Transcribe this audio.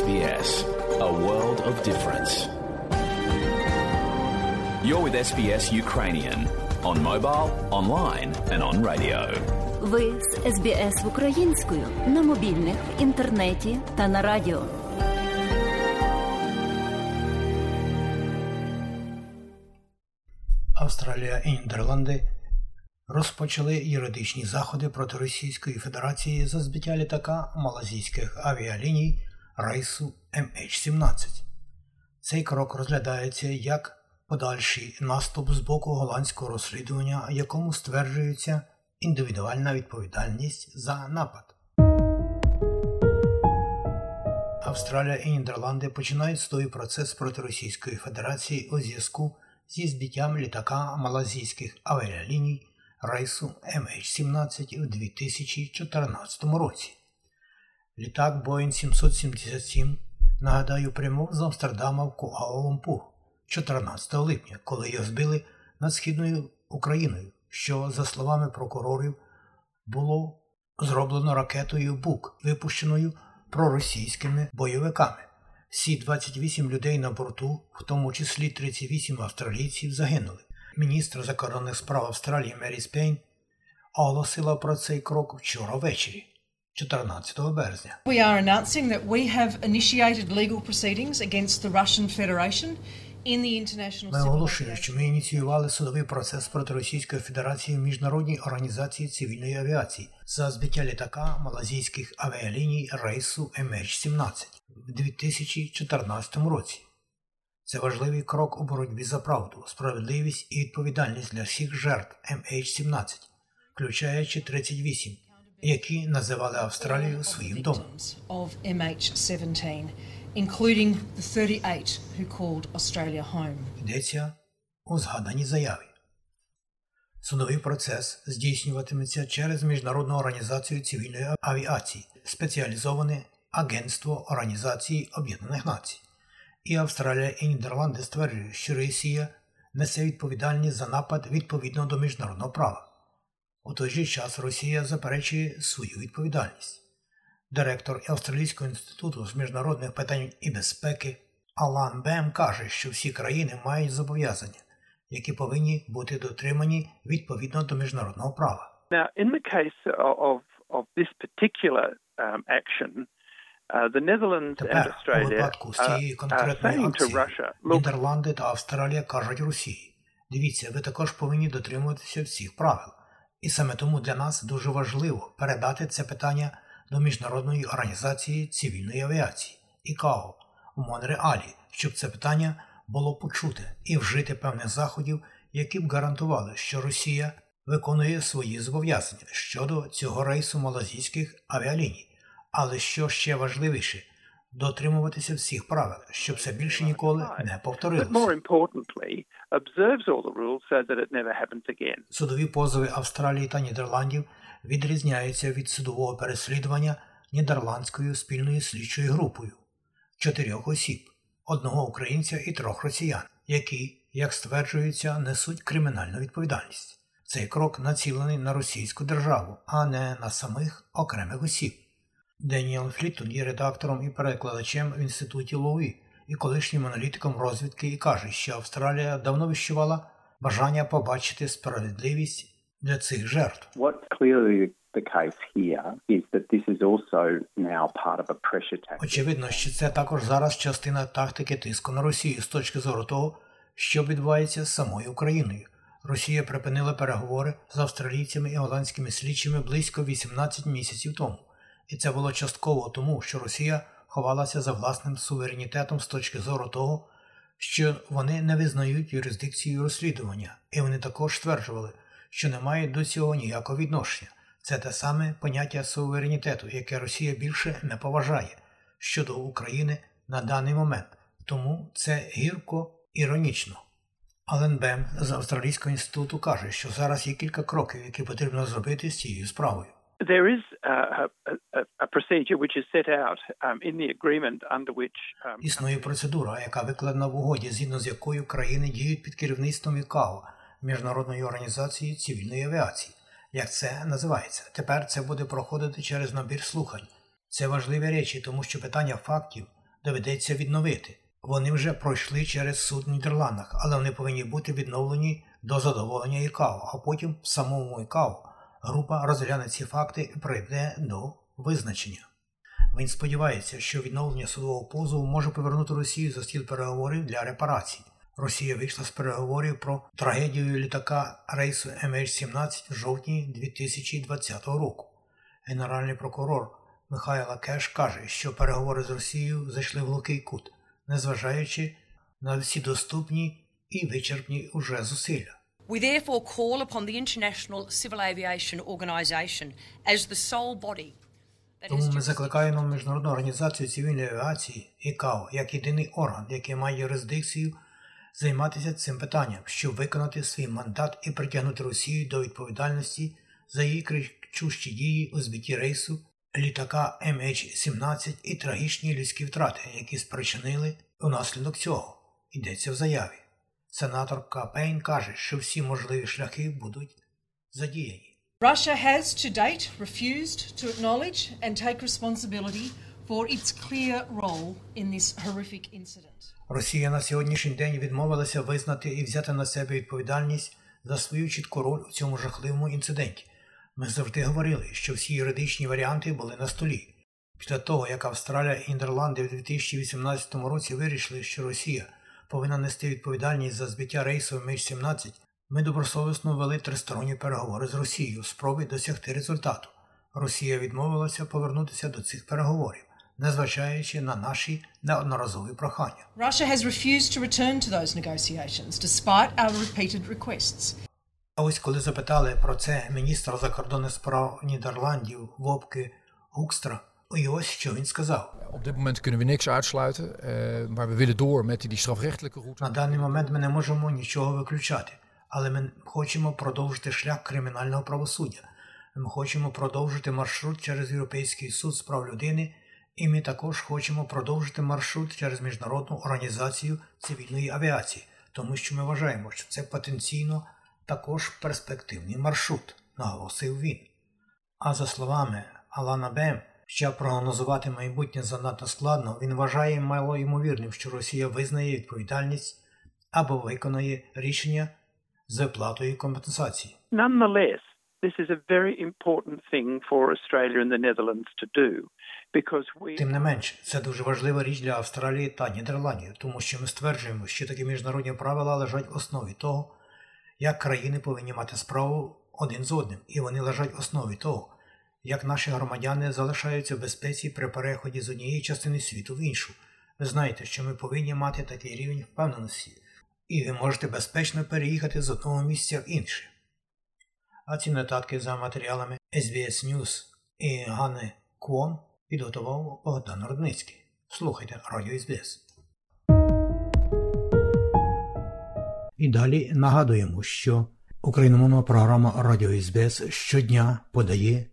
SBS, a world of difference. You're with SBS Ukrainian on mobile, online, and on radio. Ви з СБС українською на мобільних, в інтернеті та на радіо. Австралія і Нідерланди розпочали юридичні заходи проти Російської Федерації за збиття літака малазійських авіаліній рейсу MH17. Цей крок розглядається як подальший наступ з боку голландського розслідування, якому стверджується індивідуальна відповідальність за напад. Австралія і Нідерланди починають судовий процес проти Російської Федерації у зв'язку зі збиттям літака малазійських авіаліній рейсу MH17 у 2014 році. Літак Boeing 777, нагадаю, прямов з Амстердама в Куала-Лумпур 14 липня, коли його збили над східною Україною, що, за словами прокурорів, було зроблено ракетою Бук, випущеною проросійськими бойовиками. Всі 28 людей на борту, в тому числі 38 австралійців, загинули. Міністр закордонних справ Австралії Мері Спейн оголосила про цей крок вчора ввечері, 14 березня. We are announcing that we have initiated legal proceedings against the Russian Federation Ми оголошуємо, що ми ініціювали судовий процес проти Російської Федерації в Міжнародній організації цивільної авіації за збиття літака малазійських авіаліній рейсу MH17 в 2014 році. Це важливий крок у боротьбі за правду, справедливість і відповідальність для всіх жертв MH17, включаючи 38, які називали Австралію своїм домом. victims of MH17, including the 38 who called Australia home. Йдеться у згаданій заяві. Судовий процес здійснюватиметься через Міжнародну організацію цивільної авіації, спеціалізоване Агентство Організації Об'єднаних Націй. І Австралія і Нідерланди стверджують, що Росія несе відповідальність за напад відповідно до міжнародного права. У той же час Росія заперечує свою відповідальність. Директор Австралійського інституту з міжнародних питань і безпеки Алан Бем каже, що всі країни мають зобов'язання, які повинні бути дотримані відповідно до міжнародного права. Now, in the case of, of this particular um, action, uh, Тепер у випадку з цієї конкретної акції Нідерланди та Австралія кажуть Росії: дивіться, ви також повинні дотримуватися всіх правил. І саме тому для нас дуже важливо передати це питання до Міжнародної організації цивільної авіації ІКАО у Монреалі, щоб це питання було почуте і вжити певних заходів, які б гарантували, що Росія виконує свої зобов'язання щодо цього рейсу малазійських авіаліній. Але що ще важливіше, дотримуватися всіх правил, щоб це більше ніколи не повторилося. Судові позови Австралії та Нідерландів відрізняються від судового переслідування нідерландською спільною слідчою групою чотирьох осіб, одного українця і трьох росіян, які, як стверджується, несуть кримінальну відповідальність. Цей крок націлений на російську державу, а не на самих окремих осіб. Деніел Фліттон є редактором і перекладачем в інституті Лоуї і колишнім аналітиком розвідки і каже, що Австралія давно віщувала бажання побачити справедливість для цих жертв. Очевидно, що це також зараз частина тактики тиску на Росію з точки зору того, що відбувається з самою Україною. Росія припинила переговори з австралійцями і голландськими слідчими близько 18 місяців тому. І це було частково тому, що Росія ховалася за власним суверенітетом з точки зору того, що вони не визнають юрисдикцію розслідування, і вони також стверджували, що не мають до цього ніякого відношення. Це те саме поняття суверенітету, яке Росія більше не поважає щодо України на даний момент. Тому це гірко іронічно. Ален Бем з Австралійського інституту каже, що зараз є кілька кроків, які потрібно зробити з цією справою. There is uh, a, procedure which is set out um, in the agreement under which um, Існує процедура, яка викладена в угоді, згідно з якою країни діють під керівництвом ІКАО Міжнародної організації цивільної авіації. Як це називається? Тепер це буде проходити через набір слухань. Це важливі речі, тому що питання фактів доведеться відновити. Вони вже пройшли через суд в Нідерландах, але вони повинні бути відновлені до задоволення ІКАО, а потім в самому ІКАО група розгляне ці факти і прийде до визначення. Він сподівається, що відновлення судового позову може повернути Росію за стіл переговорів для репарацій. Росія вийшла з переговорів про трагедію літака рейсу MH17 в жовтні 2020 року. Генеральний прокурор Михайло Кеш каже, що переговори з Росією зайшли в глухий кут, незважаючи на всі доступні і вичерпні уже зусилля. We therefore call upon the International Civil Aviation Organisation as the sole body Тому ми закликаємо Міжнародну організацію цивільної авіації ІКАО як єдиний орган, який має юрисдикцію, займатися цим питанням, щоб виконати свій мандат і притягнути Росію до відповідальності за її кричущі дії у збитті рейсу літака MH17 і трагічні людські втрати, які спричинили унаслідок цього. Йдеться в заяві. Сенатор Капейн каже, що всі можливі шляхи будуть задіяні. Russia has to date refused to acknowledge and take responsibility for its clear role in this horrific incident. Росія на сьогоднішній день відмовилася визнати і взяти на себе відповідальність за свою чітку роль у цьому жахливому інциденті. Ми завжди говорили, що всі юридичні варіанти були на столі. Після того, як Австралія і Нідерланди в 2018 році вирішили, що Росія повинна нести відповідальність за збиття рейсу MH17, ми добросовісно вели тристоронні переговори з Росією в спробі досягти результату. Росія відмовилася повернутися до цих переговорів, незважаючи на наші неодноразові прохання. Russia has refused to return to those negotiations despite our repeated requests. А ось коли запитали про це міністра закордонних справ Нідерландів Вопки Гукстра, і ось що він сказав. Op dit moment kunnen we niks uitsluiten, eh, maar we willen door met die strafrechtelijke route. На даний момент ми не можемо нічого виключати, але ми хочемо продовжити шлях кримінального правосуддя. Ми хочемо продовжити маршрут через Європейський суд з прав людини, і ми також хочемо продовжити маршрут через Міжнародну організацію цивільної авіації, тому що ми вважаємо, що це потенційно також перспективний маршрут, наголосив він. А за словами Алана Бем, що прогнозувати майбутнє занадто складно, він вважає малоймовірним, що Росія визнає відповідальність або виконає рішення з виплатою компенсації. Nonetheless, this is a very important thing for Australia and the Netherlands to do because we Тим не менш, це дуже важлива річ для Австралії та Нідерландів, тому що ми стверджуємо, що такі міжнародні правила лежать в основі того, як країни повинні мати справу один з одним, і вони лежать в основі того, як наші громадяни залишаються в безпеці при переході з однієї частини світу в іншу. Ви знаєте, що ми повинні мати такий рівень впевненості, і ви можете безпечно переїхати з одного місця в інше. А ці нотатки за матеріалами SBS News і Ганни Квон підготував Богдан Рудницький. Слухайте Радіо СБС. І далі нагадуємо, що україномовна програма Радіо СБС щодня подає